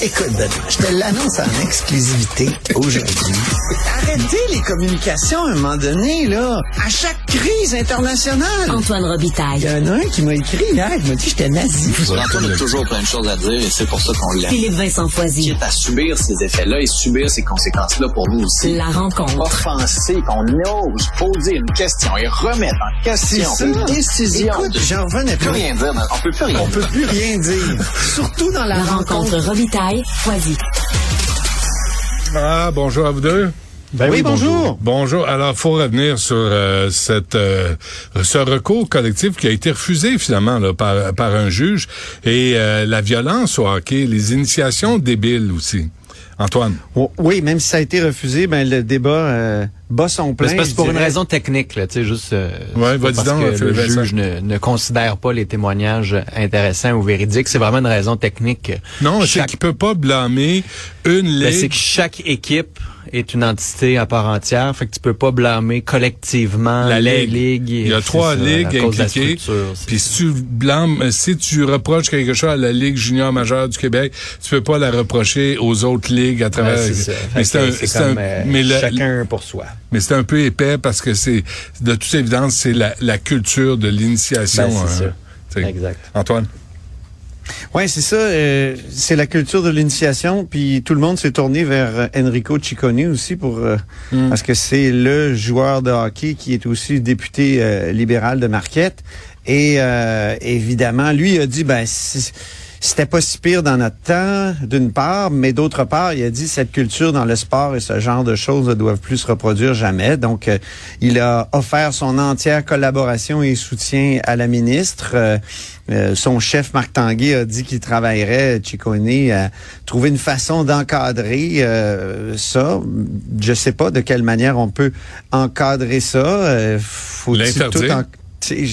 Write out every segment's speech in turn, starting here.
Écoute, Benoît, je te l'annonce en exclusivité aujourd'hui. Arrêtez les communications à un moment donné, là. À chaque crise internationale. Antoine Il y Robitaille. en a un qui m'a écrit hier, il m'a dit que j'étais nazi. Antoine a toujours plein de choses à dire et c'est pour ça qu'on l'aime. Philippe Vincent Foisy. Quitte à subir ces effets-là et subir ces conséquences-là pour nous aussi. La rencontre. Offenser, qu'on ose poser une question et remettre en question une décision. Écoute, de- j'en revenais plus plus. rien dire, on peut plus rien On peut plus rien dire. Surtout dans la, La rencontre Robitaille. Ah, bonjour à vous deux. Ben oui, bonjour. Bonjour. Alors, faut revenir sur euh, cette euh, ce recours collectif qui a été refusé finalement là, par par un juge et euh, la violence au hockey, les initiations débiles aussi. Antoine. Oh, Oui, même si ça a été refusé, ben le débat euh, bat son plein. C'est pour une raison technique, là, tu sais, juste euh, Ouais, c'est pas vas-y parce donc, que Philippe le Vincent. juge ne, ne considère pas les témoignages intéressants ou véridiques. C'est vraiment une raison technique. Non, c'est Chaque- qu'il peut pas blâmer une Ben, c'est ligue. que chaque équipe est une entité à part entière, fait que tu peux pas blâmer collectivement La les ligue. ligues. Il y a trois ça, ligues impliquées. Puis si tu blâmes, si tu reproches quelque chose à la Ligue junior majeure du Québec, tu peux pas la reprocher aux autres ligues à travers. Ouais, c'est ça. mais c'est un, euh, mais chacun pour soi. Mais c'est un peu épais parce que c'est, de toute évidence, c'est la, la culture de l'initiation. Ben, c'est hein. Exact. Antoine? Ouais, c'est ça. euh, c'est la culture de l'initiation. Puis tout le monde s'est tourné vers euh, Enrico Ciccone aussi pour euh, Mm. parce que c'est le joueur de hockey qui est aussi député euh, libéral de Marquette. Et euh, évidemment, lui a dit ben si- c'était pas si pire dans notre temps, d'une part, mais d'autre part, il a dit cette culture dans le sport et ce genre de choses ne doivent plus se reproduire jamais. Donc, euh, il a offert son entière collaboration et soutien à la ministre. Euh, euh, son chef, Marc Tanguay, a dit qu'il travaillerait, Ciccone, à trouver une façon d'encadrer ça. Je sais pas de quelle manière on peut encadrer ça. Faut L'interdire.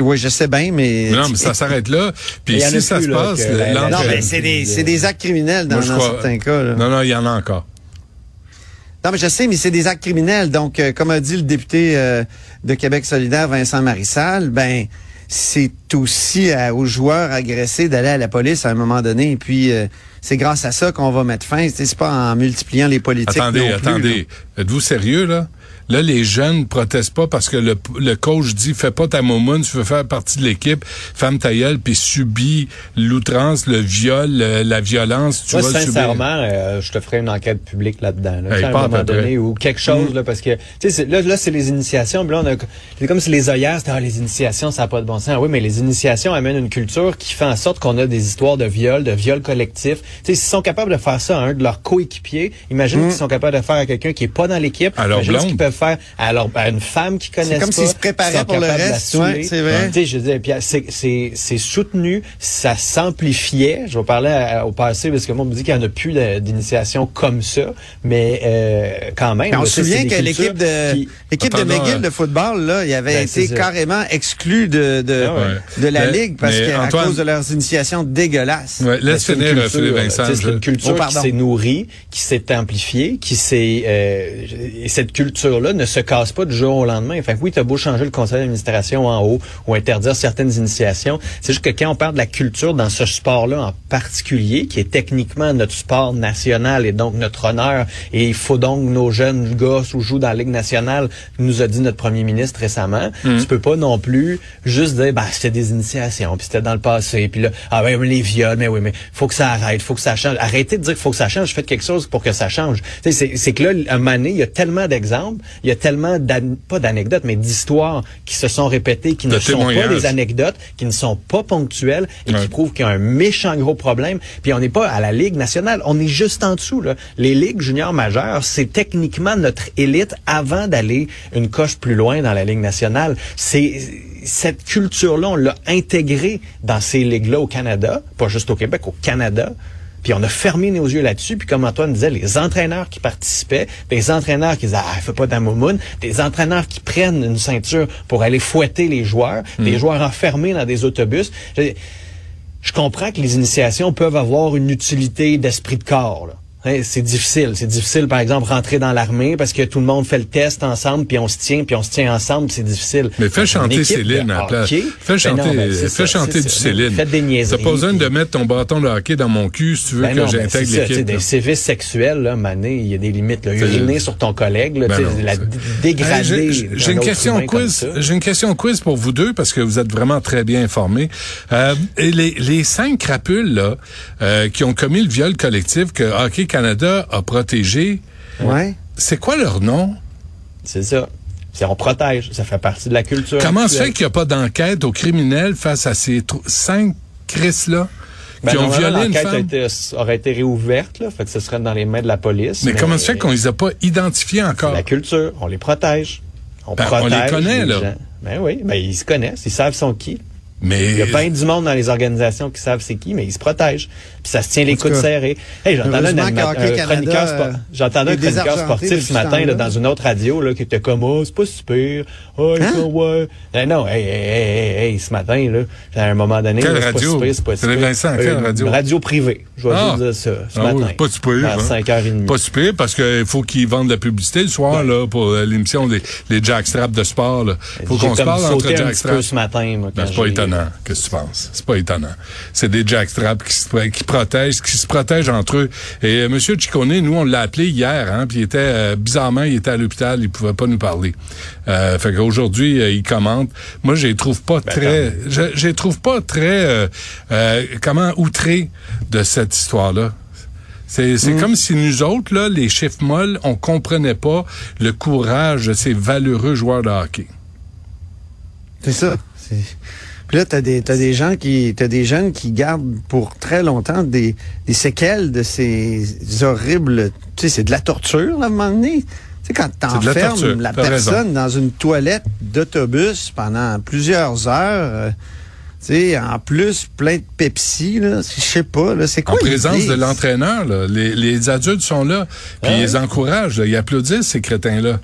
Oui, je sais bien, mais... Non, mais ça s'arrête là. Puis si ça plus, se là, passe, que Non, mais c'est des, actes criminels dans, Moi, je dans crois- certains cas. là. Non, non, il y en a encore. Non, mais je sais, mais c'est des actes criminels. Donc, euh, comme a dit le député euh, de Québec solidaire, Vincent Marissal, ben c'est aussi à- aux joueurs agressés d'aller à la police à un moment donné. Et puis, euh, c'est grâce à ça qu'on va mettre fin. C'est c'est pas en multipliant les politiques Attendez, non plus, attendez. Êtes-vous sérieux, là? Là, les jeunes protestent pas parce que le, le coach dit fais pas ta momoune, tu veux faire partie de l'équipe, femme ta gueule, puis subis l'outrance, le viol, le- la violence, tu Moi, vas sincèrement, euh, je te ferai une enquête publique là-dedans. Là, Hey, à un moment donné, ou quelque chose, là, parce que, tu sais, c'est- là, là c'est les initiations. puis Là, on a, c'est comme si les œillères, c'était, ah, les initiations, ça n'a pas de bon sens. Oui, mais les initiations amènent une culture qui fait en sorte qu'on a des histoires de viol, de viol collectif. Tu sais, s'ils sont capables de faire ça à un de leurs coéquipiers, imagine qu'ils sont capables de faire à quelqu'un qui est pas dans l'équipe. Ce blonde. qu'ils peuvent faire à, leur, à une femme qui connaissent comme pas, s'ils se préparaient pour le capables de la reste, ouais, c'est vrai. Je veux dire, puis c'est, c'est, c'est soutenu, ça s'amplifiait. Je vais parler à- au passé parce que moi, on me dit qu'il n'y en a plus de- d'initiation comme ça, mais euh, quand même. Mais on là, se souvient que l'équipe de qui- l'équipe de McGill euh, de football là, il avait Ben, été carrément exclu de de, Ah ouais. de la Mais- ligue parce mais que à Antoine- cause de leurs initiations dégueulasses. Ouais, Ben, laisse c'est une finir, euh, culture, Philippe là. Vincent. C'est je- une culture Oh, qui s'est nourrie, qui s'est amplifiée, qui s'est euh, et cette ne se casse pas du jour au lendemain. Fait que oui, t'as beau changer le conseil d'administration en haut ou interdire certaines initiations, c'est juste que quand on parle de la culture dans ce sport-là en particulier, qui est techniquement notre sport national et donc notre honneur, et il faut donc nos jeunes gosses ou jouent dans la Ligue nationale, nous a dit notre premier ministre récemment, tu peux pas non plus juste dire, bah c'était des initiations, puis c'était dans le passé, puis là, ah ben les viols, mais oui, mais faut que ça arrête, faut que ça change. Arrêtez de dire qu'il faut que ça change, faites quelque chose pour que ça change. Tu sais, c'est, que là, à donné, il y a tellement d'exemples, il y a tellement, pas d'anecdotes, mais d'histoires qui se sont répétées, qui ne sont pas des anecdotes, qui ne sont pas ponctuelles et Ouais. qui prouvent qu'il y a un méchant gros problème. Puis on n'est pas à la Ligue nationale, on est juste en dessous. Là. Les ligues juniors majeures, c'est techniquement notre élite avant d'aller une coche plus loin dans la Ligue nationale. C'est cette culture-là, on l'a intégrée dans ces ligues-là au Canada, pas juste au Québec, au Canada. Puis on a fermé nos yeux là-dessus. Puis comme Antoine disait, les entraîneurs qui participaient, des entraîneurs qui disaient ah fais pas d'amoumoune, des entraîneurs qui prennent une ceinture pour aller fouetter les joueurs, des joueurs enfermés dans des autobus. Je, je comprends que les initiations peuvent avoir une utilité d'esprit de corps. là. Hein, c'est difficile. C'est difficile, par exemple, rentrer dans l'armée parce que tout le monde fait le test ensemble, puis on se tient, puis on se tient ensemble, c'est difficile. Mais fais chanter équipe Céline à la place. Fais ben chanter, non, ben fais ça, chanter du ça. Céline. Faites des T'as niaiseries. pas besoin de mettre ton bâton de hockey dans mon cul si tu veux Ben que j'intègre l'équipe. des sévices sexuels, là, mané, il y a des limites. Là. Uriner sur ton collègue, là, non, la Hey, dégrader. J'ai une question quiz. J'ai une question quiz pour vous deux parce que vous êtes vraiment très bien informés. Euh, les, les cinq crapules là euh, qui ont commis le viol collectif que Hockey Canada a protégé, Ouais. c'est quoi leur nom? C'est ça. C'est on protège. Ça fait partie de la culture. Comment se fait qu'il n'y a pas d'enquête aux criminels face à ces cinq Chris là Ben, qui ont violé une femme? été- aurait été réouverte, là. Fait que ce serait dans les mains de la police. Mais comment se fait qu'on les a pas identifiés encore? La culture, on les protège. On Ben, on protège les connaît, là. gens. Ben oui, ben ils se connaissent, ils savent sont qui. Mais Il y a plein du monde dans les organisations qui savent c'est qui, mais ils se protègent. Puis ça se tient les coudes serrés. Hey, j'entendais un, Canada, chroniqueur, spo- euh, j'entendais un est chroniqueur sportif ce matin là, dans une autre radio là, qui était comme oh c'est pas super. Oh, Hein? ça, ouais. Ben non, hey, hey, hey, hey, hey, ce matin là, à un moment donné, c'est pas radio? super, c'est pas Philippe super. Vincent, quelle Une radio? radio privée. Je vais Ah. juste dire ça ce Ah oui, matin. pas super. À hein? 5h30. Pas super parce qu'il faut qu'ils vendent de la publicité le soir là pour euh, l'émission des les jackstraps de sport. Là. Faut J'ai qu'on se parle entre sauté un petit peu jackstraps. ce matin. Moi, Ben, quand c'est pas j'ai- étonnant. Qu'est-ce que tu penses? C'est pas étonnant. C'est des jackstraps qui, se- qui protègent, qui se protègent entre eux. Et euh, M. Ciccone, nous, on l'a appelé hier, hein, puis il était, euh, bizarrement, il était à l'hôpital, il pouvait pas nous parler. Euh, fait qu'aujourd'hui, il commente. Moi, je les trouve pas très, je, je les trouve pas très, comment, outrés de cette histoire-là. C'est c'est comme si nous autres, là, les chiffres molles, on comprenait pas le courage de ces valeureux joueurs de hockey. C'est ça. C'est- Puis là, t'as des, t'as des gens qui, t'as des jeunes qui gardent pour très longtemps des, des séquelles de ces horribles, tu sais, c'est de la torture, là, à un moment donné. Tu sais, quand la t'enfermes la raison. personne dans une toilette d'autobus pendant plusieurs heures, euh, tu sais, en plus, plein de Pepsi, là, je sais pas, là, c'est En quoi présence l'idée? de l'entraîneur, là. Les, les adultes sont là, puis Ah ils les encouragent, là. ils applaudissent ces crétins-là.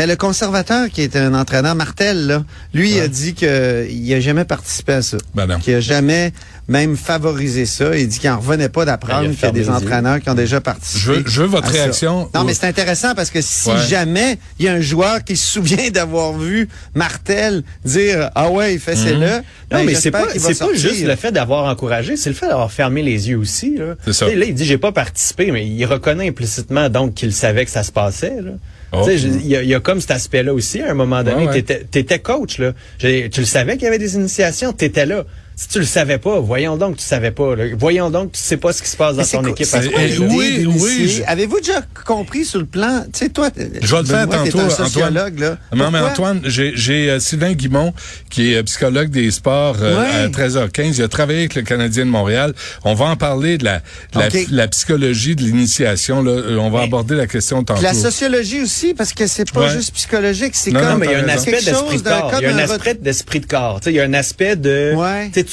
Mais le conservateur, qui est un entraîneur, Martel, là, lui, il a dit qu'il n'a jamais participé à ça. Ben non. Qu'il n'a jamais même favorisé ça. Il dit qu'il n'en revenait pas d'apprendre Ben, qu'il y a des entraîneurs qui ont déjà participé. Je veux- je veux votre à ça. réaction Non, au- mais c'est intéressant parce que si Ouais. jamais il y a un joueur qui se souvient d'avoir vu Martel dire Ah ouais, il fait c'est Mhm. là. Non, ben, mais c'est pas, c'est pas juste le fait d'avoir encouragé, c'est le fait d'avoir fermé les yeux aussi. Là. C'est ça. Là, il dit j'ai pas participé, mais il reconnaît implicitement donc qu'il savait que ça se passait. Là. Oh. Tu Il y, y a comme cet aspect-là aussi. À un moment donné, Ouais, ouais. t'étais t'étais coach. Là. Tu le savais qu'il y avait des initiations, t'étais là. Si tu le savais pas, voyons donc que tu savais pas. là. Voyons donc que tu sais pas ce qui se passe dans ton quoi- équipe. c'est à ce quoi oui, oui, je- Avez-vous déjà compris sur le plan, tu sais, toi, Je vais le faire tantôt, un Antoine. sociologue, là. Non, mais? Antoine, j'ai j'ai, euh, Sylvain Guimont, qui est euh, psychologue des sports euh, Ouais. à 13h15. Il a travaillé avec le Canadien de Montréal. On va en parler de la, de la, OK. la psychologie de l'initiation. là. Euh, On va aborder la question tantôt. La sociologie aussi, parce que c'est pas Ouais. juste psychologique, c'est Non, comme Non, mais il y a un aspect d'esprit de corps. Il y a un aspect d'esprit de corps. Tu sais, il y a un aspect de...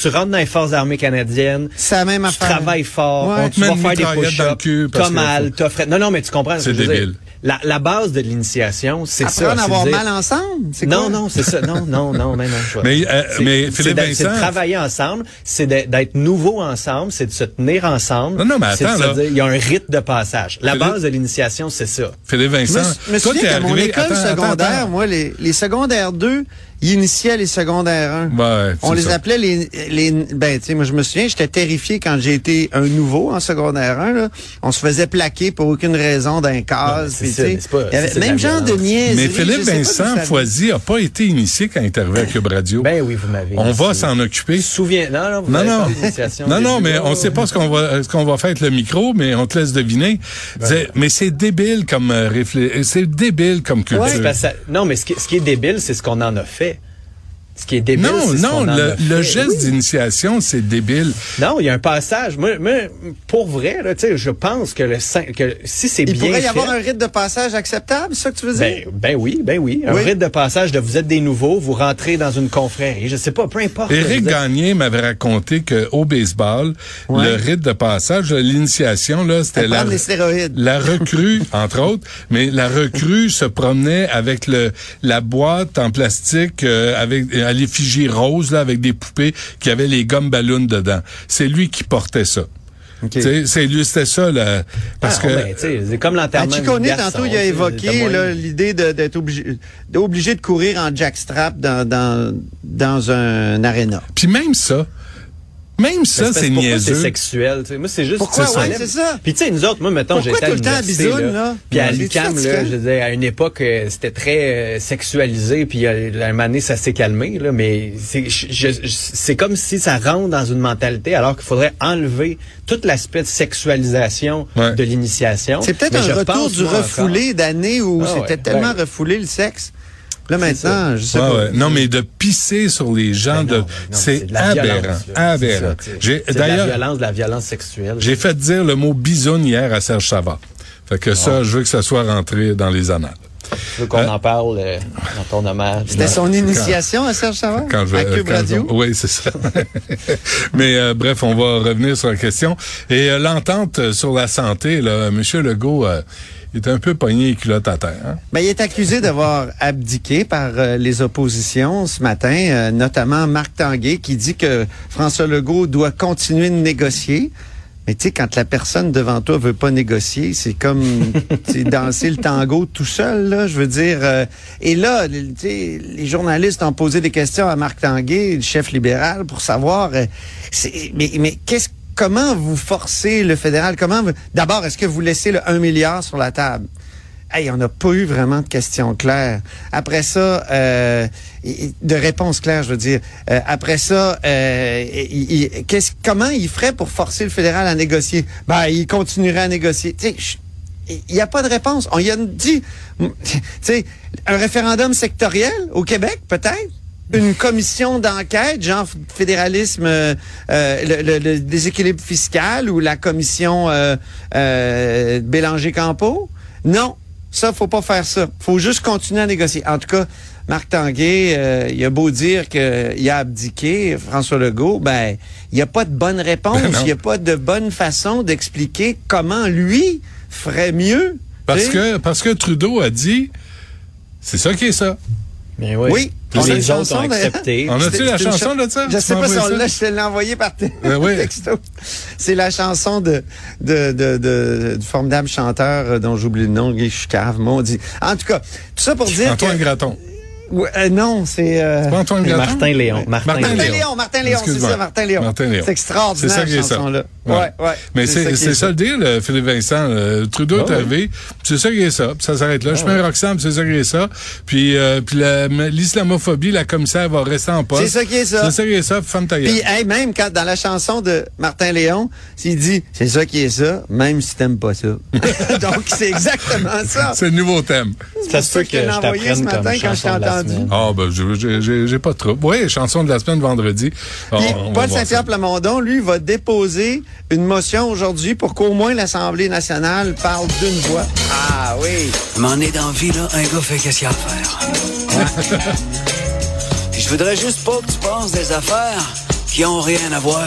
Tu rentres dans les forces armées canadiennes, C'est la même tu affaire. travailles fort, Ouais. On te tu met vas faire des push-ups, t'as mal, t'as frais. Non, non, mais tu comprends. ce C'est que je veux dire. débile. La, la base de l'initiation, c'est ça. Apprendre à avoir mal ensemble, c'est Non, non, c'est ça. Non, non, non, mais non. je. Mais, euh, C'est- mais Philippe d'être- C'est de Vincent- travailler ensemble, c'est d'être nouveau ensemble, c'est de se tenir ensemble. Non, non, mais c'est de attends, se là. dire, Il y a un rite de passage. La Philippe- base de l'initiation, c'est ça. Philippe Je Vincent, me, me souviens qu'à mon école attends, attends, secondaire, attends. moi, les, les secondaires 2, ils initiaient les secondaires 1. Ouais, On les ça. appelait les, les ben, tu sais, moi, je me souviens, j'étais terrifié quand j'ai été un nouveau en secondaire 1, là. On se faisait plaquer pour aucune raison d'un case. c'est ça, mais c'est pas- avait même genre de niaiserie. Mais Philippe Vincent ça Foisy a pas été initié quand il est arrivé à Cube Radio. Ben oui, vous m'avez. On va s'en occuper. Souviens, non, non, vous Non, non. Non, non, mais on sait pas ce qu'on va, ce qu'on va faire avec le micro, mais on te laisse deviner. Disais, mais c'est débile comme euh, réflé- c'est débile comme culture. Ouais, que ça- non, mais ce qui, ce qui est débile, c'est ce qu'on en a fait. Ce qui est débile, non, non, le, a le fait. geste Oui. d'initiation, c'est débile. Non, il y a un passage. Moi, moi, pour vrai, là, tu sais, je pense que le que si c'est Il bien pourrait y fait, avoir un rite de passage acceptable, c'est ça que tu veux dire? ben, ben oui, ben oui, un Oui. rite de passage de vous êtes des nouveaux, vous rentrez dans une confrérie, je sais pas, peu importe. Éric Gagné m'avait raconté que au baseball, Ouais. le rite de passage, l'initiation, là, c'était la, la recrue, entre autres, mais la recrue se promenait avec le la boîte en plastique euh, avec à l'effigie rose là avec des poupées qui avaient les gommes ballons dedans. C'est lui qui portait ça. C'est lui, c'était ça, là, parce Ah, que... ben, c'est comme Ben, l'enterrement. tu du connais, garçon, tantôt, il a évoqué l'idée d'être obligé, obligé de courir en jackstrap dans, dans, dans un aréna. Puis même ça, même ça, que c'est pourquoi c'est niaiseux. sexuel. tu sais. Moi, c'est juste. Pourquoi? Ouais, c'est ça. Puis tu sais, nous autres, moi, mettons, j'étais à tout le temps à l'université, là. Puis à l'UQAM, c'est là, je disais, à une époque, euh, c'était très euh, sexualisé, puis euh, à un moment donné, ça s'est calmé, là. Mais c'est je- je- c'est comme si ça rentre dans une mentalité, alors qu'il faudrait enlever tout l'aspect de sexualisation de l'initiation. C'est peut-être un retour du refoulé d'années où Ah c'était tellement refoulé le sexe. Là, maintenant, je sais Ouais, pas. ouais. Non, mais de pisser sur les gens, Ben de, c'est aberrant, aberrant. J'ai de la d'ailleurs, violence, de la violence sexuelle. j'ai fait dire le mot bisoune hier à Serge Savard. Fait que ça, je veux que ça soit rentré dans les annales. Je veux qu'on en parle euh, dans ton hommage. C'était son initiation à Serge Savard? Quand je à vais, Cube quand je- Radio? oui, c'est ça. Mais euh, bref, on va revenir sur la question. Et euh, l'entente euh, sur la santé, là, M. Legault euh, est un peu pogné les culottes à terre. Hein? Ben, il est accusé d'avoir abdiqué par euh, les oppositions ce matin, euh, notamment Marc Tanguay, qui dit que François Legault doit continuer de négocier. Mais tu sais, quand la personne devant toi veut pas négocier, c'est comme danser le tango tout seul, là, je veux dire. euh, et là, tu sais, les journalistes ont posé des questions à Marc Tanguay, le chef libéral, pour savoir, mais, mais qu'est-ce comment vous forcez le fédéral? Comment D'abord, est-ce que vous laissez le 1 milliard sur la table? Hey, on n'a pas eu vraiment de questions claires. Après ça, euh, de réponses claires, je veux dire. Euh, après ça, euh, qu'est-ce, comment il ferait pour forcer le fédéral à négocier? Ben, il continuerait à négocier. Il n'y a pas de réponse. On y a dit, tu sais, un référendum sectoriel au Québec, peut-être? Une commission d'enquête, genre fédéralisme, euh, euh, le, le- le déséquilibre fiscal ou la commission euh, euh, Bélanger-Campo? Non, ça, faut pas faire ça. faut juste continuer à négocier. En tout cas, Marc Tanguay, euh, il a beau dire qu'il a abdiqué, François Legault, ben, il n'y a pas de bonne réponse, Ben il n'y a pas de bonne façon d'expliquer comment lui ferait mieux. Parce que, parce que Trudeau a dit, c'est ça qui est ça. Mais oui. Oui. Puis On a une les autres chanson, ont accepté. On a-tu la chanson cha- de ça? Je sais pas si on l'a, je te l'ai envoyé par te- Ben oui. texto. C'est la chanson de, de, de, de- du formidable chanteur euh, dont j'oublie le nom, Guy Chucave, maudit. En tout cas, tout ça pour dire Antoine que... Graton. Ouais, euh, non, c'est... euh, Pas Antoine? Martin Léon. Martin, Léon. Léon, Martin Léon, c'est Excuse-moi. ça, Martin Léon. Martin Léon. C'est extraordinaire, C'est ça qui est cette ça. chanson-là. Ouais. Ouais, ouais. Mais c'est ça le deal, euh, Philippe Vincent. euh, Trudeau est arrivé, c'est ça qui est ça. Puis ça s'arrête là. Je mets puis c'est ça qui est ça. Puis, euh, puis la- l'islamophobie, la commissaire va rester en poste. C'est ça qui est ça. C'est ça qui est ça, puis femme ta gueule. Puis, hey, même quand dans la chanson de Martin Léon, il dit c'est ça qui est ça, même si t'aimes pas ça. Donc c'est exactement ça. C'est le nouveau thème. Ça se peut que je t'apprenne matin comme quand je t'ai chanson Ah, ben, j'ai j'ai pas de trouble. Oui, chanson de la semaine vendredi. Va Paul Saint-Pierre. Plamondon, lui, va déposer une motion aujourd'hui pour qu'au moins l'Assemblée nationale parle d'une voix. Ah oui. M'en est dans la vie, là, un gars fait qu'est-ce qu'il y a à faire. Puis je voudrais juste pas que tu penses des affaires qui ont rien à voir.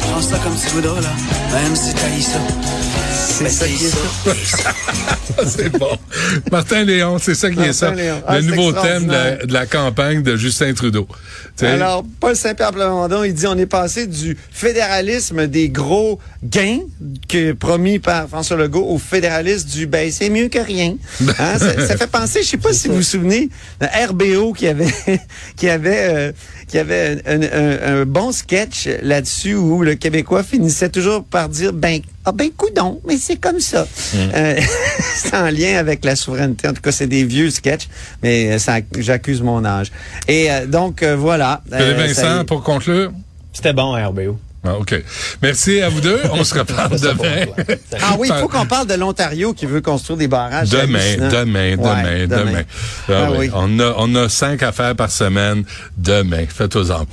Prends ça comme tu voudras, là. Même si t'as ça. C'est ça qui est ça. c'est bon. Martin Léon, c'est ça qui est ça. Ah, le nouveau thème de la, extraordinaire. de la campagne de Justin Trudeau. Alors, Paul Saint-Pierre Plamondon, il dit on est passé du fédéralisme des gros gains que promis par François Legault au fédéralisme du ben c'est mieux que rien. Hein, ça, ça fait penser, je sais pas si vous vous souvenez, de RBO qui avait qui avait euh, qui avait un, un- un bon sketch là-dessus où le Québécois finissait toujours par dire ben ah ben coudon, mais c'est comme ça. Euh, c'est en lien avec la souveraineté. En tout cas, c'est des vieux sketchs, mais euh, ça, j'accuse mon âge. Et euh, donc euh, voilà. Euh, Vincent, pour conclure? C'était bon, RBO. Ah, OK. Merci à vous deux. On se reparle demain. Ah oui, il faut qu'on parle de l'Ontario qui veut construire des barrages. Demain, demain, demain, Ouais, demain. Ah Ah oui. oui. On a, on a cinq affaires par semaine. Demain. Faites-en pas.